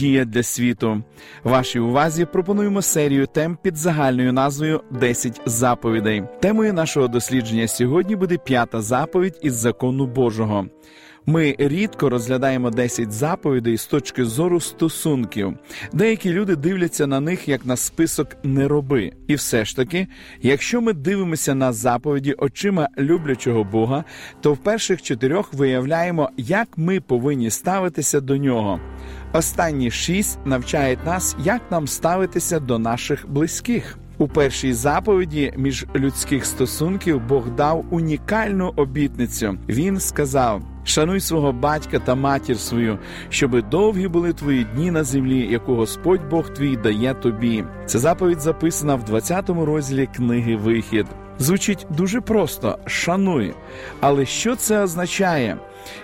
Дія для світу. Вашій увазі пропонуємо серію тем під загальною назвою «10 заповідей. Темою нашого дослідження сьогодні буде п'ята заповідь із закону Божого. Ми рідко розглядаємо 10 заповідей з точки зору стосунків. Деякі люди дивляться на них як на список не роби. І все ж таки, якщо ми дивимося на заповіді очима люблячого Бога, то в перших чотирьох виявляємо, як ми повинні ставитися до нього. Останні шість навчають нас, як нам ставитися до наших близьких. У першій заповіді між людських стосунків Бог дав унікальну обітницю. Він сказав: Шануй свого батька та матір свою, щоби довгі були твої дні на землі, яку Господь Бог твій дає тобі. Ця заповідь записана в 20 розділі книги Вихід. Звучить дуже просто шануй. Але що це означає?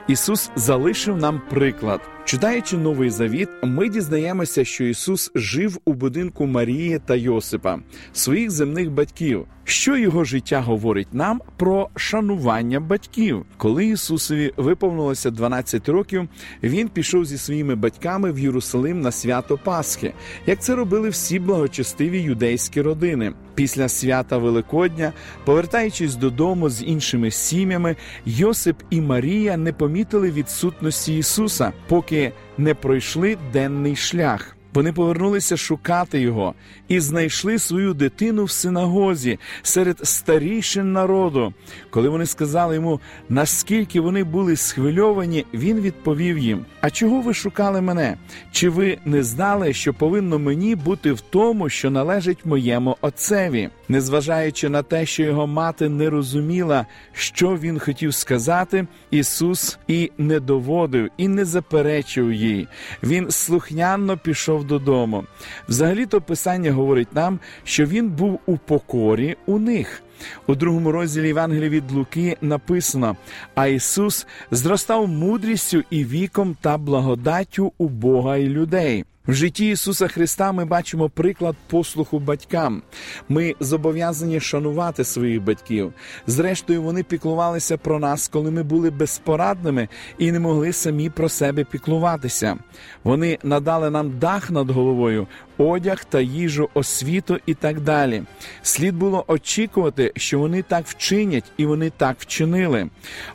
Ісус залишив нам приклад. Читаючи новий завіт, ми дізнаємося, що Ісус жив у будинку Марії та Йосипа, своїх земних батьків. Що його життя говорить нам про шанування батьків? Коли Ісусові виповнилося 12 років, він пішов зі своїми батьками в Єрусалим на свято Пасхи, як це робили всі благочестиві юдейські родини. Після свята Великодня, повертаючись додому з іншими сім'ями, Йосип і Марія не помітили відсутності Ісуса, поки не пройшли денний шлях. Вони повернулися шукати його і знайшли свою дитину в синагозі серед старішин народу. Коли вони сказали йому, наскільки вони були схвильовані, він відповів їм: А чого ви шукали мене? Чи ви не знали, що повинно мені бути в тому, що належить моєму отцеві? Незважаючи на те, що його мати не розуміла, що він хотів сказати, Ісус і не доводив, і не заперечив їй. Він слухняно пішов додому. Взагалі-то Писання говорить нам, що він був у покорі у них. У другому розділі Євангелії від Луки написано: А Ісус зростав мудрістю і віком та благодаттю у Бога і людей. В житті Ісуса Христа ми бачимо приклад послуху батькам. Ми зобов'язані шанувати своїх батьків. Зрештою, вони піклувалися про нас, коли ми були безпорадними і не могли самі про себе піклуватися. Вони надали нам дах над головою, одяг та їжу, освіту і так далі. Слід було очікувати, що вони так вчинять, і вони так вчинили.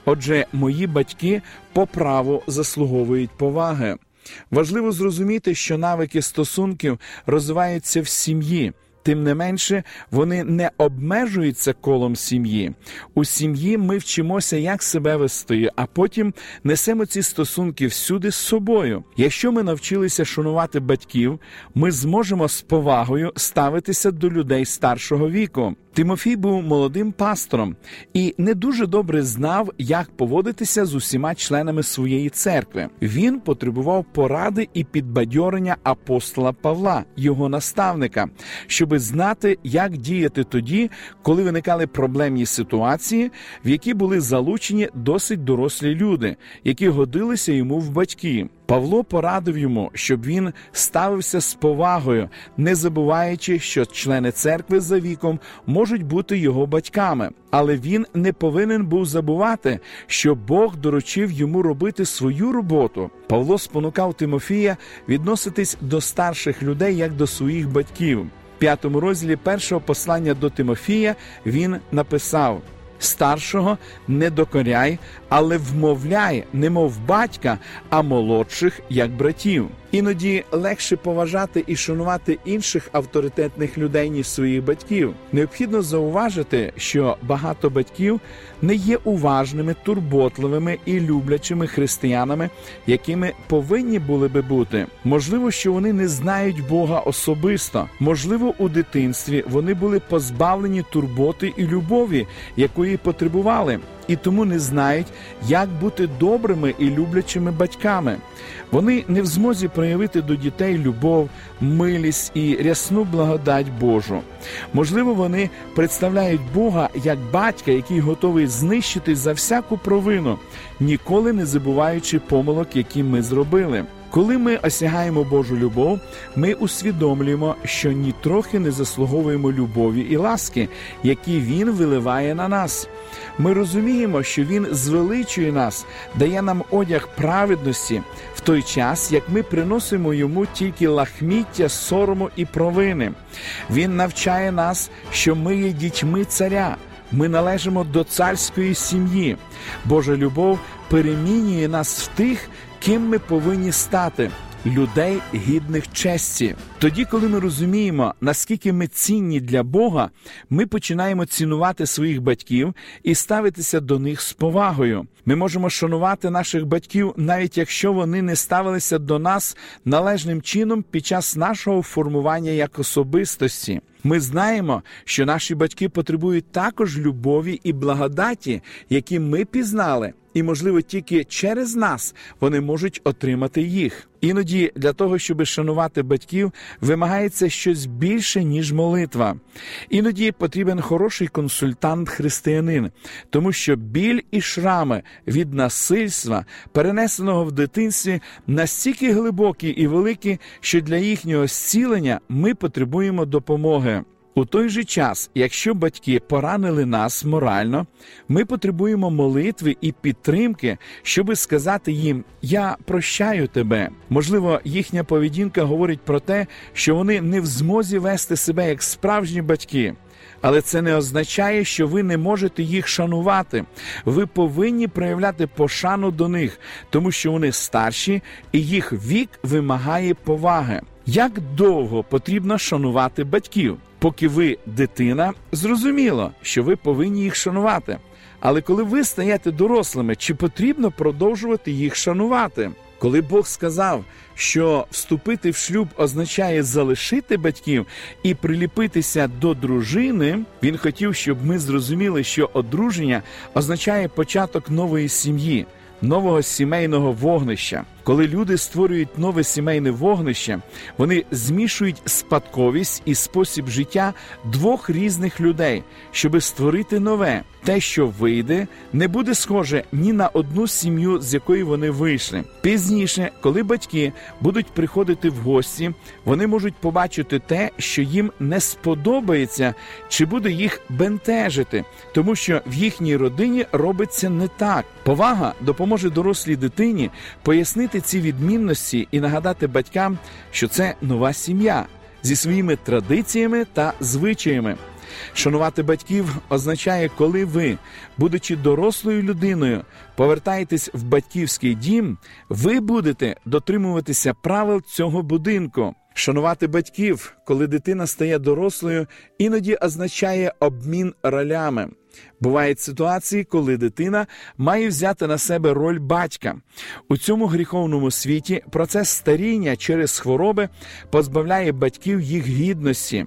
Отже, мої батьки по праву заслуговують поваги. Важливо зрозуміти, що навики стосунків розвиваються в сім'ї. Тим не менше, вони не обмежуються колом сім'ї. У сім'ї ми вчимося, як себе вести, а потім несемо ці стосунки всюди з собою. Якщо ми навчилися шанувати батьків, ми зможемо з повагою ставитися до людей старшого віку. Тимофій був молодим пастором і не дуже добре знав, як поводитися з усіма членами своєї церкви. Він потребував поради і підбадьорення апостола Павла, його наставника, щоби знати, як діяти тоді, коли виникали проблемні ситуації, в які були залучені досить дорослі люди, які годилися йому в батьки. Павло порадив йому, щоб він ставився з повагою, не забуваючи, що члени церкви за віком можуть бути його батьками, але він не повинен був забувати, що Бог доручив йому робити свою роботу. Павло спонукав Тимофія відноситись до старших людей як до своїх батьків. П'ятому розділі першого послання до Тимофія він написав старшого не докоряй, але вмовляй, немов батька, а молодших як братів. Іноді легше поважати і шанувати інших авторитетних людей ніж своїх батьків. Необхідно зауважити, що багато батьків не є уважними, турботливими і люблячими християнами, якими повинні були би бути. Можливо, що вони не знають Бога особисто. Можливо, у дитинстві вони були позбавлені турботи і любові, якої потребували. І тому не знають, як бути добрими і люблячими батьками. Вони не в змозі проявити до дітей любов, милість і рясну благодать Божу. Можливо, вони представляють Бога як батька, який готовий знищити за всяку провину, ніколи не забуваючи помилок, які ми зробили. Коли ми осягаємо Божу любов, ми усвідомлюємо, що нітрохи не заслуговуємо любові і ласки, які Він виливає на нас. Ми розуміємо, що Він звеличує нас, дає нам одяг праведності в той час, як ми приносимо йому тільки лахміття, сорому і провини. Він навчає нас, що ми є дітьми царя. Ми належимо до царської сім'ї. Божа любов перемінює нас в тих, ким ми повинні стати. Людей гідних честі. Тоді, коли ми розуміємо, наскільки ми цінні для Бога, ми починаємо цінувати своїх батьків і ставитися до них з повагою. Ми можемо шанувати наших батьків, навіть якщо вони не ставилися до нас належним чином під час нашого формування як особистості. Ми знаємо, що наші батьки потребують також любові і благодаті, які ми пізнали, і, можливо, тільки через нас вони можуть отримати їх. Іноді для того, щоб шанувати батьків, вимагається щось більше, ніж молитва. Іноді потрібен хороший консультант-християнин, тому що біль і шрами від насильства, перенесеного в дитинстві, настільки глибокі і великі, що для їхнього зцілення ми потребуємо допомоги. У той же час, якщо батьки поранили нас морально, ми потребуємо молитви і підтримки, щоби сказати їм Я прощаю тебе. Можливо, їхня поведінка говорить про те, що вони не в змозі вести себе як справжні батьки. Але це не означає, що ви не можете їх шанувати. Ви повинні проявляти пошану до них, тому що вони старші і їх вік вимагає поваги. Як довго потрібно шанувати батьків? Поки ви дитина, зрозуміло, що ви повинні їх шанувати. Але коли ви стаєте дорослими, чи потрібно продовжувати їх шанувати? Коли Бог сказав, що вступити в шлюб означає залишити батьків і приліпитися до дружини, він хотів, щоб ми зрозуміли, що одруження означає початок нової сім'ї, нового сімейного вогнища. Коли люди створюють нове сімейне вогнище, вони змішують спадковість і спосіб життя двох різних людей, щоби створити нове. Те, що вийде, не буде схоже ні на одну сім'ю, з якої вони вийшли. Пізніше, коли батьки будуть приходити в гості, вони можуть побачити те, що їм не сподобається, чи буде їх бентежити, тому що в їхній родині робиться не так. Повага допоможе дорослій дитині пояснити ці відмінності і нагадати батькам, що це нова сім'я зі своїми традиціями та звичаями. Шанувати батьків означає, коли ви, будучи дорослою людиною, повертаєтесь в батьківський дім, ви будете дотримуватися правил цього будинку. Шанувати батьків, коли дитина стає дорослою, іноді означає обмін ролями. Бувають ситуації, коли дитина має взяти на себе роль батька. У цьому гріховному світі процес старіння через хвороби позбавляє батьків їх гідності.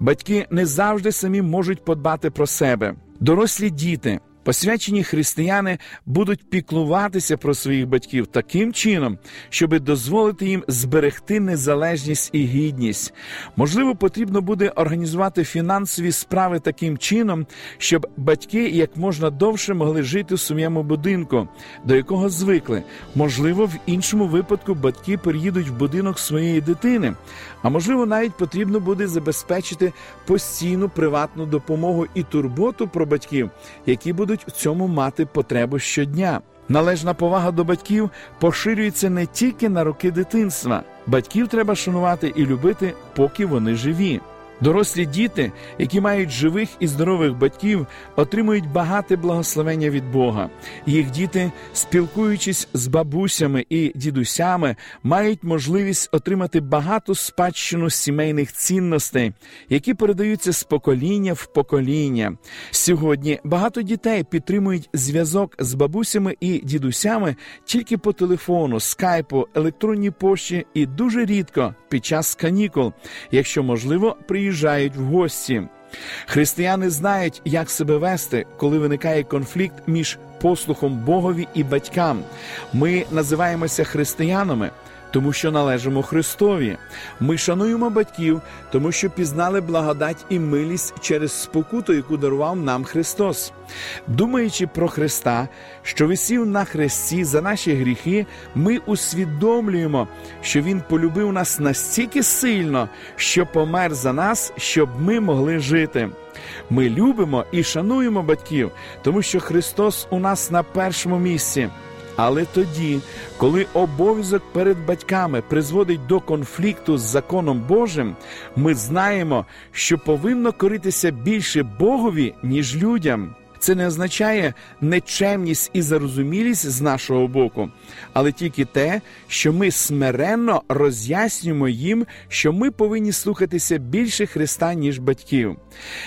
Батьки не завжди самі можуть подбати про себе. Дорослі діти Посвячені християни будуть піклуватися про своїх батьків таким чином, щоб дозволити їм зберегти незалежність і гідність. Можливо, потрібно буде організувати фінансові справи таким чином, щоб батьки як можна довше могли жити в своєму будинку, до якого звикли. Можливо, в іншому випадку батьки переїдуть в будинок своєї дитини, а можливо, навіть потрібно буде забезпечити постійну приватну допомогу і турботу про батьків, які будуть будуть в цьому мати потребу щодня. Належна повага до батьків поширюється не тільки на роки дитинства. Батьків треба шанувати і любити, поки вони живі. Дорослі діти, які мають живих і здорових батьків, отримують багате благословення від Бога. Їх діти, спілкуючись з бабусями і дідусями, мають можливість отримати багату спадщину сімейних цінностей, які передаються з покоління в покоління. Сьогодні багато дітей підтримують зв'язок з бабусями і дідусями тільки по телефону, скайпу, електронній пошті і дуже рідко під час канікул, якщо можливо, приїжджають в гості. Християни знають, як себе вести, коли виникає конфлікт між послухом Богові і батькам. Ми називаємося християнами тому що належимо Христові. Ми шануємо батьків, тому що пізнали благодать і милість через спокуту, яку дарував нам Христос. Думаючи про Христа, що висів на хресті за наші гріхи, ми усвідомлюємо, що Він полюбив нас настільки сильно, що помер за нас, щоб ми могли жити. Ми любимо і шануємо батьків, тому що Христос у нас на першому місці. Але тоді, коли обов'язок перед батьками призводить до конфлікту з законом Божим, ми знаємо, що повинно коритися більше Богові, ніж людям. Це не означає нечемність і зарозумілість з нашого боку, але тільки те, що ми смиренно роз'яснюємо їм, що ми повинні слухатися більше Христа, ніж батьків.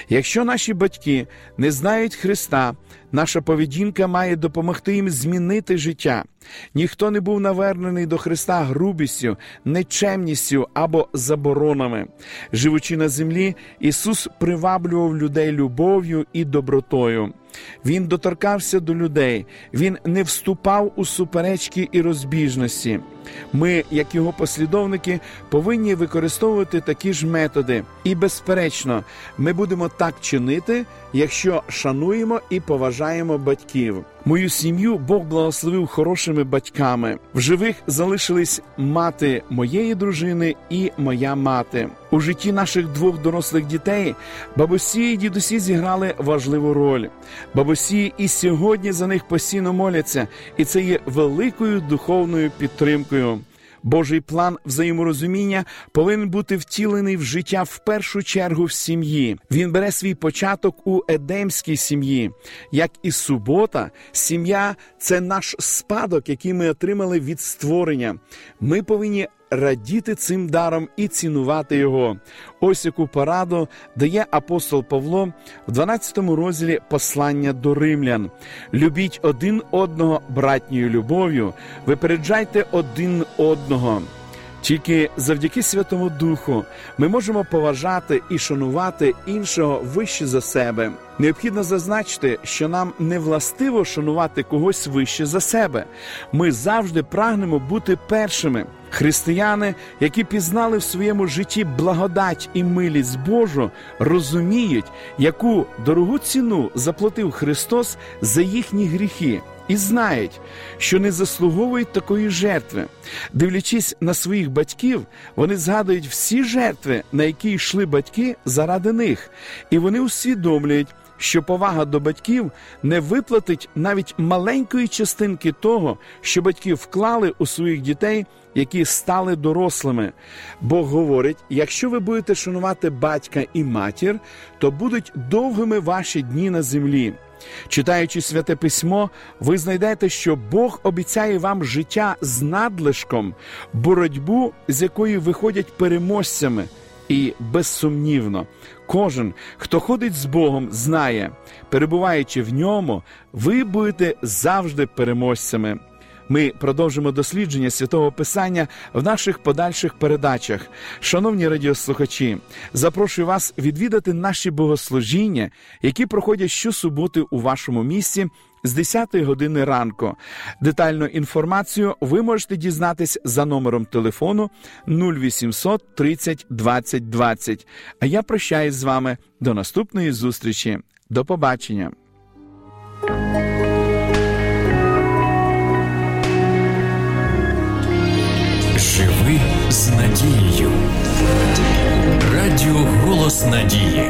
Якщо наші батьки не знають Христа, наша поведінка має допомогти їм змінити життя. Ніхто не був навернений до Христа грубістю, нечемністю або заборонами. Живучи на землі, Ісус приваблював людей любов'ю і добротою. Він доторкався до людей, він не вступав у суперечки і розбіжності. Ми, як його послідовники, повинні використовувати такі ж методи. І, безперечно, ми будемо так чинити, якщо шануємо і поважаємо батьків. Мою сім'ю Бог благословив хорошими батьками. В живих залишились мати моєї дружини і моя мати. У житті наших двох дорослих дітей бабусі і дідусі зіграли важливу роль. Бабусі і сьогодні за них постійно моляться, і це є великою духовною підтримкою. Божий план взаєморозуміння повинен бути втілений в життя в першу чергу в сім'ї. Він бере свій початок у едемській сім'ї, як і субота, сім'я це наш спадок, який ми отримали від створення. Ми повинні радіти цим даром і цінувати його. Ось яку пораду дає апостол Павло в 12 розділі послання до римлян. Любіть один одного братньою любов'ю, випереджайте один одного. Тільки завдяки Святому Духу ми можемо поважати і шанувати іншого вище за себе. Необхідно зазначити, що нам не властиво шанувати когось вище за себе. Ми завжди прагнемо бути першими. Християни, які пізнали в своєму житті благодать і милість Божу, розуміють, яку дорогу ціну заплатив Христос за їхні гріхи і знають, що не заслуговують такої жертви. Дивлячись на своїх батьків, вони згадують всі жертви, на які йшли батьки заради них, і вони усвідомлюють. Що повага до батьків не виплатить навіть маленької частинки того, що батьки вклали у своїх дітей, які стали дорослими. Бог говорить: якщо ви будете шанувати батька і матір, то будуть довгими ваші дні на землі. Читаючи святе письмо, ви знайдете, що Бог обіцяє вам життя з надлишком, боротьбу, з якої виходять переможцями. І безсумнівно, кожен, хто ходить з Богом, знає, перебуваючи в ньому, ви будете завжди переможцями. Ми продовжимо дослідження святого Писання в наших подальших передачах. Шановні радіослухачі, запрошую вас відвідати наші богослужіння, які проходять щосуботи у вашому місті. З 10 години ранку детальну інформацію ви можете дізнатись за номером телефону 0800 30 20 20. А я прощаюсь з вами до наступної зустрічі. До побачення. З надією. Радіо Голос Надії.